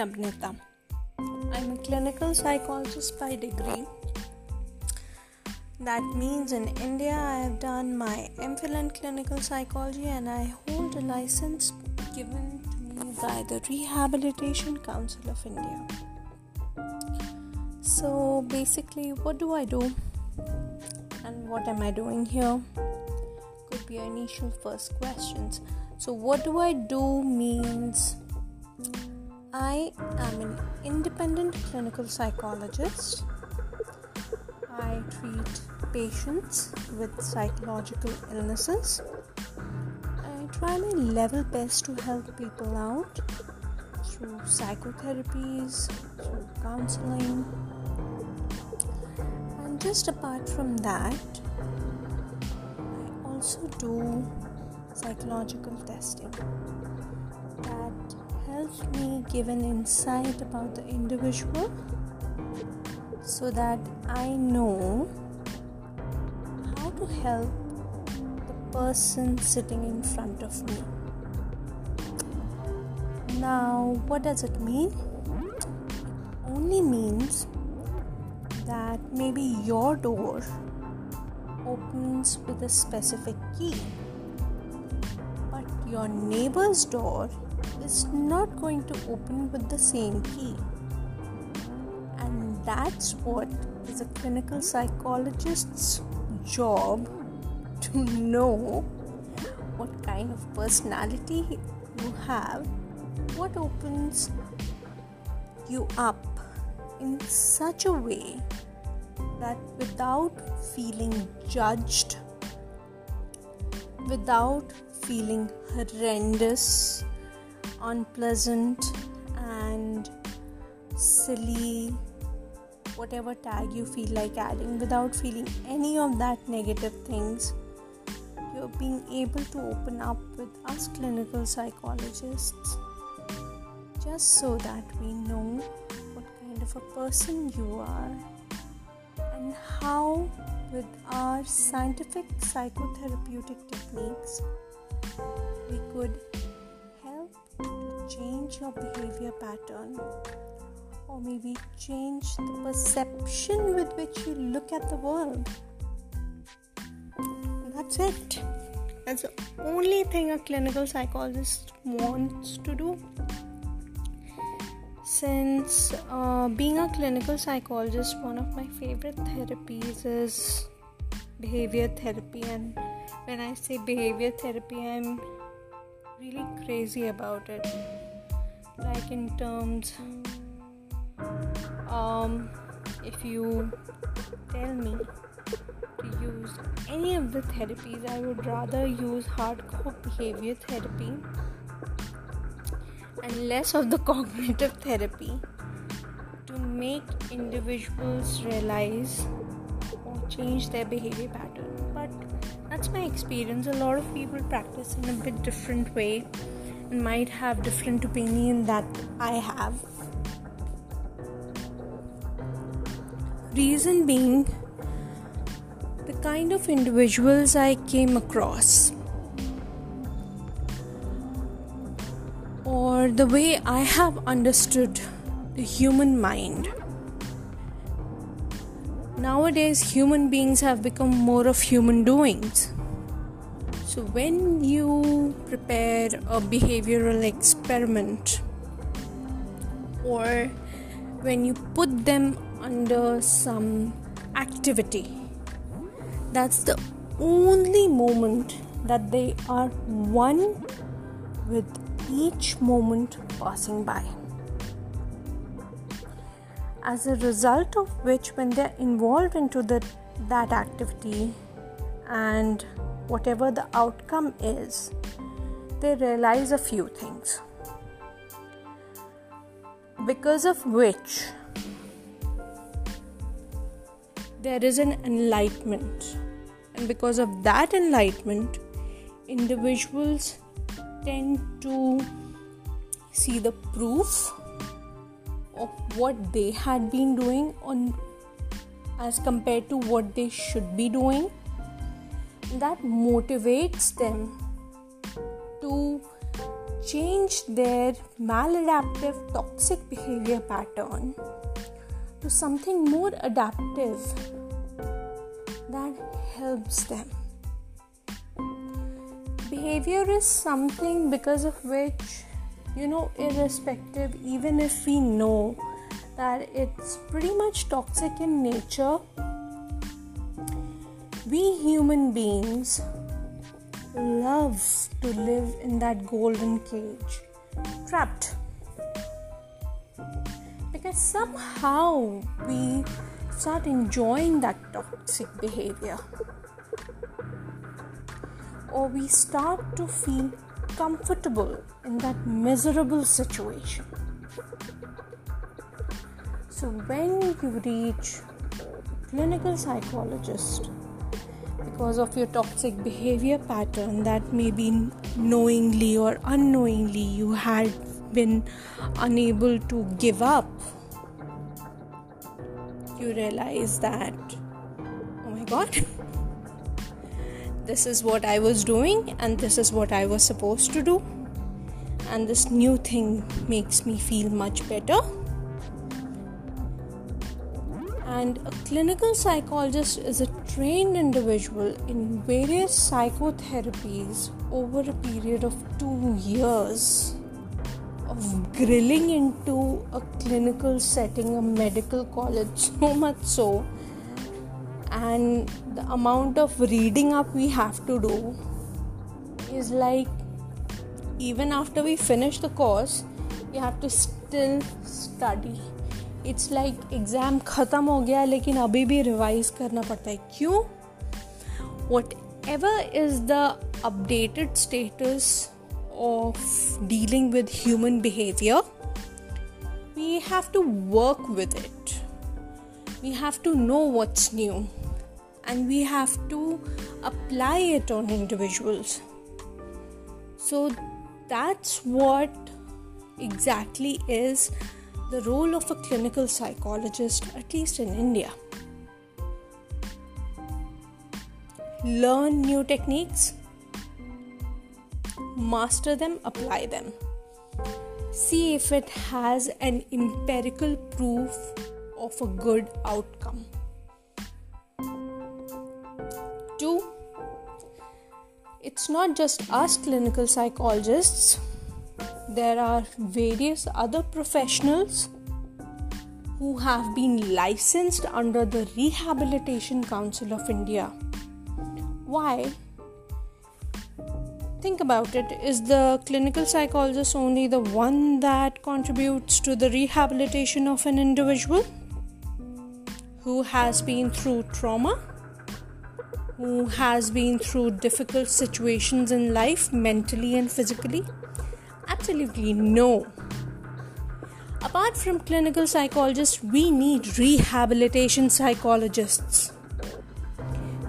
I'm a clinical psychologist by degree. That means in India, I have done my MPhil in clinical psychology and I hold a license given to me by the Rehabilitation Council of India. So, basically, what do I do and what am I doing here? Could be your initial first questions. So, what do I do means I am an independent clinical psychologist. I treat patients with psychological illnesses. I try my level best to help people out through psychotherapies, through counseling. And just apart from that, I also do psychological testing me give an insight about the individual so that I know how to help the person sitting in front of me. Now, what does it mean? It only means that maybe your door opens with a specific key, but your neighbor's door is not going to open with the same key. And that's what is a clinical psychologist's job to know what kind of personality you have, what opens you up in such a way that without feeling judged, without feeling horrendous, unpleasant and silly whatever tag you feel like adding without feeling any of that negative things you're being able to open up with us clinical psychologists just so that we know what kind of a person you are and how with our scientific psychotherapeutic techniques we could change your behavior pattern or maybe change the perception with which you look at the world. That's it. That's the only thing a clinical psychologist wants to do. Since uh, being a clinical psychologist, one of my favorite therapies is behavior therapy. And when I say behavior therapy, I'm really crazy about it like in terms um if you tell me to use any of the therapies i would rather use hardcore behavior therapy and less of the cognitive therapy to make individuals realize or change their behavior pattern. But that's my experience. A lot of people practice in a bit different way might have different opinion that I have. Reason being the kind of individuals I came across or the way I have understood the human mind. Nowadays, human beings have become more of human doings. So, when you prepare a behavioral experiment or when you put them under some activity, that's the only moment that they are one with each moment passing by. As a result of which, when they're involved into the, that activity and whatever the outcome is, they realize a few things. Because of which there is an enlightenment, and because of that enlightenment, individuals tend to see the proof of what they had been doing on as compared to what they should be doing that motivates them to change their maladaptive toxic behavior pattern to something more adaptive that helps them. Behavior is something because of which, you know, irrespective, even if we know that it's pretty much toxic in nature, we human beings love to live in that golden cage, trapped. Because somehow we start enjoying that toxic behavior, or we start to feel comfortable in that miserable situation. So, when you reach clinical psychologist because of your toxic behavior pattern that maybe knowingly or unknowingly you had been unable to give up. You realize that oh my god this is what i was doing and this is what i was supposed to do. And this new thing makes me feel much better. And a clinical psychologist is a trained individual in various psychotherapies over a period of two years of grilling into a clinical setting, a medical college, so much so, and the amount of reading up we have to do is like even after we finish the course, we have to still study it's like exam ख़त्म हो गया लेकिन अभी भी revise करना पड़ता है क्यों whatever is the updated status of dealing with human behavior, we have to work with it. We have to know what's new and we have to apply it on individuals. So that's what exactly is the role of a clinical psychologist, at least in India. Learn new techniques, master them, apply them. See if it has an empirical proof of a good outcome. Two, it's not just us clinical psychologists there are various other professionals who have been licensed under the Rehabilitation Council of India. Why? Think about it is the clinical psychologist only the one that contributes to the rehabilitation of an individual who has been through trauma? Who has been through difficult situations in life, mentally and physically? Absolutely no. Apart from clinical psychologists, we need rehabilitation psychologists.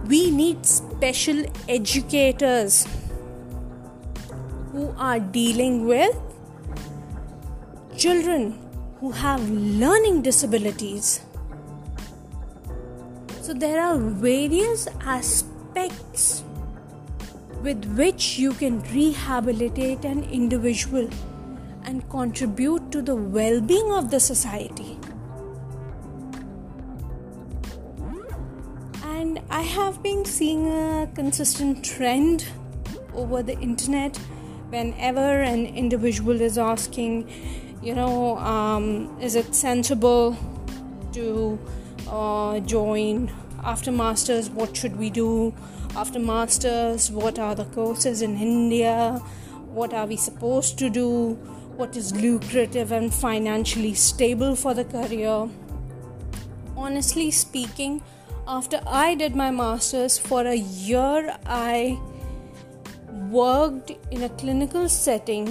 We need special educators who are dealing with children who have learning disabilities. So, there are various aspects with which you can rehabilitate an individual and contribute to the well being of the society. And I have been seeing a consistent trend over the internet whenever an individual is asking, you know, um, is it sensible to uh, join after masters? What should we do? After masters what are the courses in india? What are we supposed to do? What is lucrative and financially stable for the career? Honestly speaking after i did my masters for a year i worked in a clinical setting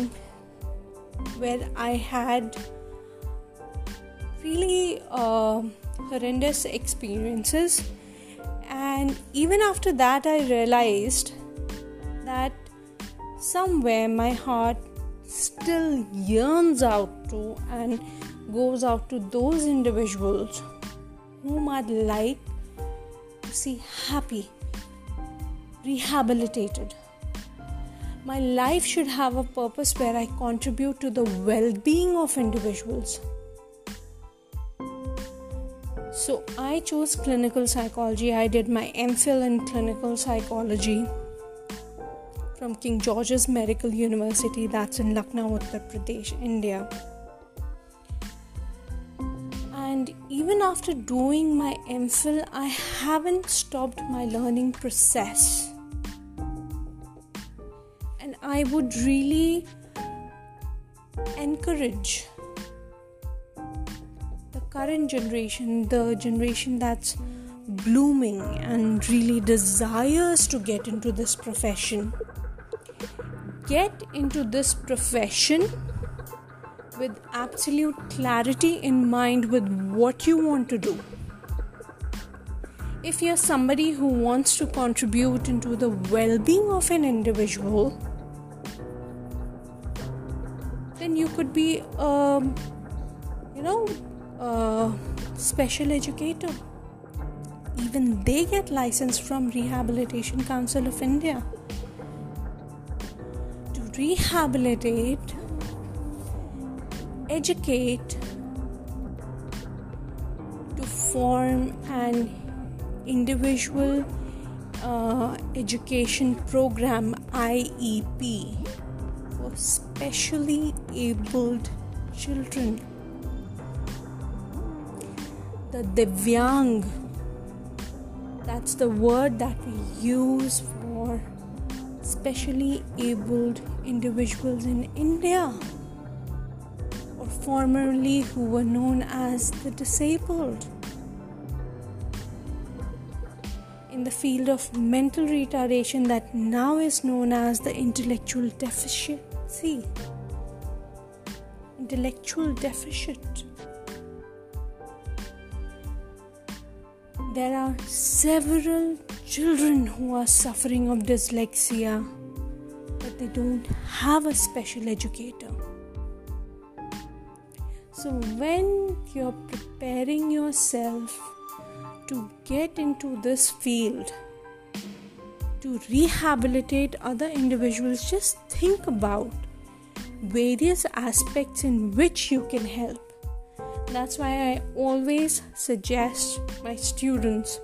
where i had really uh, horrendous experiences and even after that, I realized that somewhere my heart still yearns out to and goes out to those individuals whom I'd like to see happy, rehabilitated. My life should have a purpose where I contribute to the well being of individuals. So I chose clinical psychology. I did my MPhil in clinical psychology from King George's Medical University, that's in Lucknow, Uttar Pradesh, India. And even after doing my MPhil, I haven't stopped my learning process. And I would really encourage current generation, the generation that's blooming and really desires to get into this profession, get into this profession with absolute clarity in mind with what you want to do. If you're somebody who wants to contribute into the well being of an individual, then you could be, um, you know, special educator. Even they get license from Rehabilitation Council of India. To rehabilitate, educate, to form an individual uh, education program IEP for specially abled children the Divyang. That's the word that we use for specially abled individuals in India, or formerly who were known as the disabled. In the field of mental retardation, that now is known as the intellectual deficiency. Intellectual deficit. There are several children who are suffering of dyslexia, but they don't have a special educator. So, when you're preparing yourself to get into this field, to rehabilitate other individuals, just think about various aspects in which you can help. That's why I always suggest my students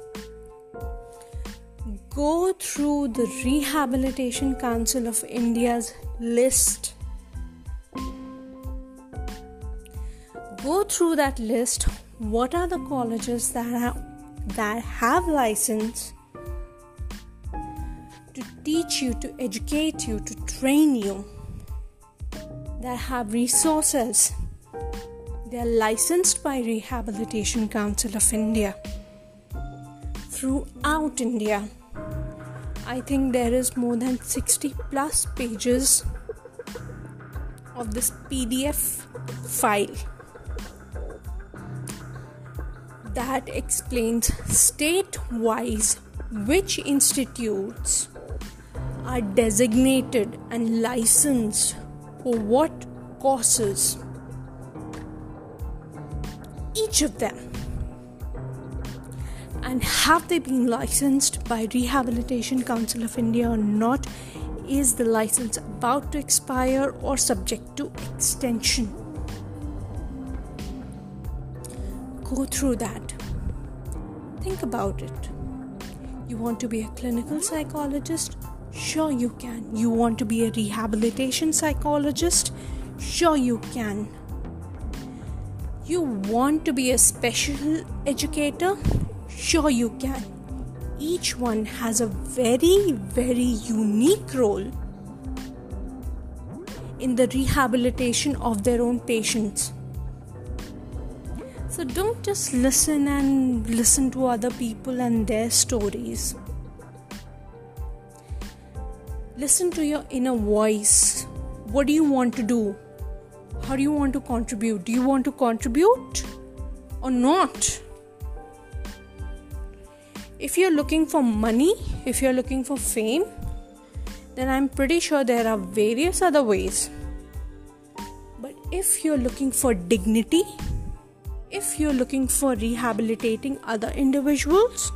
go through the Rehabilitation Council of India's list. Go through that list. What are the colleges that have, that have license to teach you, to educate you, to train you, that have resources they are licensed by Rehabilitation Council of India. Throughout India, I think there is more than 60 plus pages of this PDF file that explains state wise which institutes are designated and licensed for what courses each of them and have they been licensed by Rehabilitation Council of India or not? Is the license about to expire or subject to extension? Go through that. Think about it. You want to be a clinical psychologist? Sure, you can. You want to be a rehabilitation psychologist? Sure, you can you want to be a special educator? Sure, you can. Each one has a very, very unique role in the rehabilitation of their own patients. So don't just listen and listen to other people and their stories. Listen to your inner voice. What do you want to do? How do you want to contribute? Do you want to contribute or not? If you're looking for money, if you're looking for fame, then I'm pretty sure there are various other ways. But if you're looking for dignity, if you're looking for rehabilitating other individuals,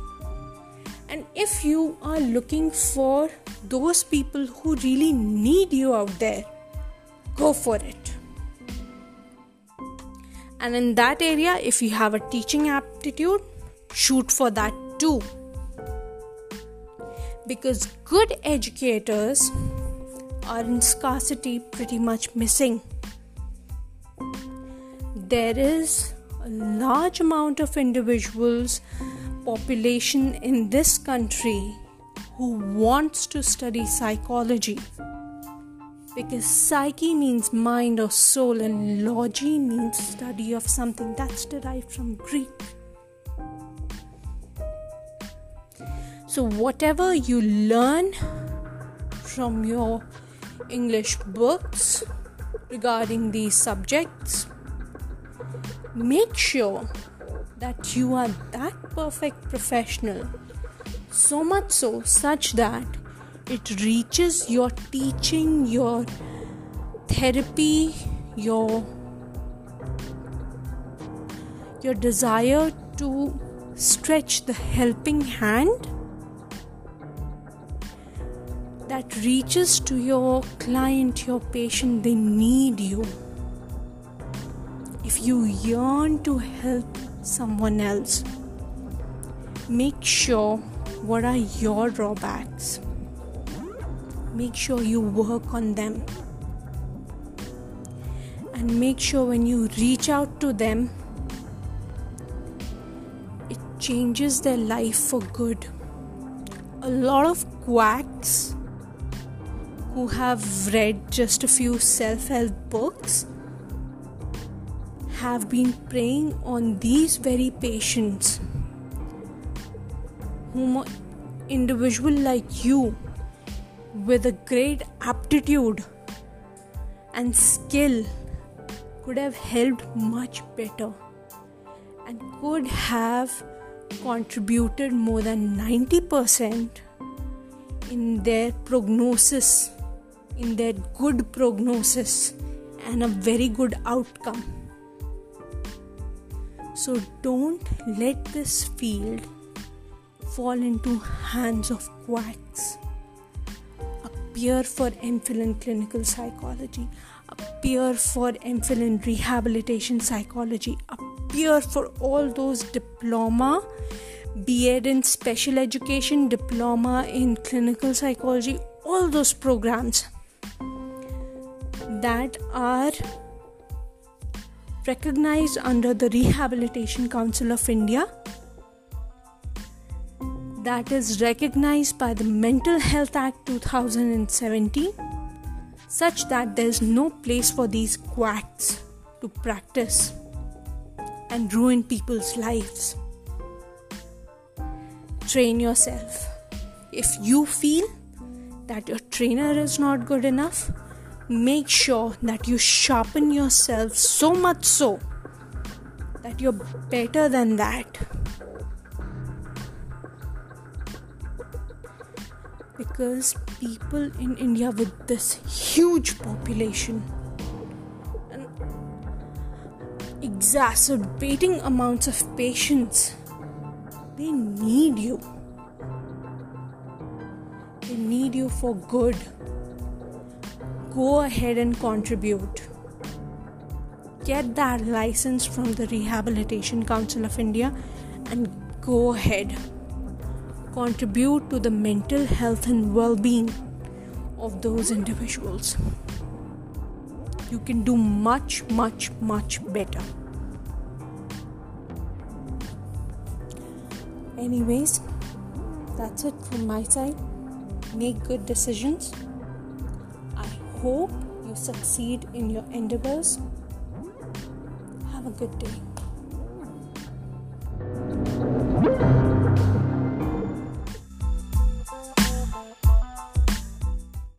And if you are looking for those people who really need you out there, go for it. And in that area, if you have a teaching aptitude, shoot for that too. Because good educators are in scarcity pretty much missing. There is a large amount of individuals population in this country who wants to study psychology because psyche means mind or soul and logy means study of something. That's derived from greek. So whatever you learn from your english books regarding these subjects make sure that you are that perfect professional, so much so, such that it reaches your teaching, your therapy, your your desire to stretch the helping hand that reaches to your client, your patient, they need you. If you yearn to help someone else. Make sure what are your drawbacks. Make sure you work on them. And make sure when you reach out to them, it changes their life for good. A lot of quacks who have read just a few self help books have been preying on these very patients whom an individual like you with a great aptitude and skill could have helped much better and could have contributed more than 90% in their prognosis, in their good prognosis, and a very good outcome. So don't let this field fall into hands of quacks. Appear for MPhil in clinical psychology, appear for MPhil in rehabilitation psychology, appear for all those diploma, B.Ed in special education, diploma in clinical psychology, all those programs that are recognized under the Rehabilitation Council of India that is recognized by the Mental Health Act 2017 such that there is no place for these quacks to practice and ruin people's lives. Train yourself. If you feel that your trainer is not good enough, make sure that you sharpen yourself so much so that you're better than that. Because people in India with this huge population and exacerbating amounts of patients, they need you. They need you for good go ahead and contribute. Get that license from the Rehabilitation Council of India and go ahead. Contribute to the mental health and well being of those individuals. You can do much, much, much better. Anyways, that's it from my side. Make good decisions I hope you succeed in your endeavors. Have a good day.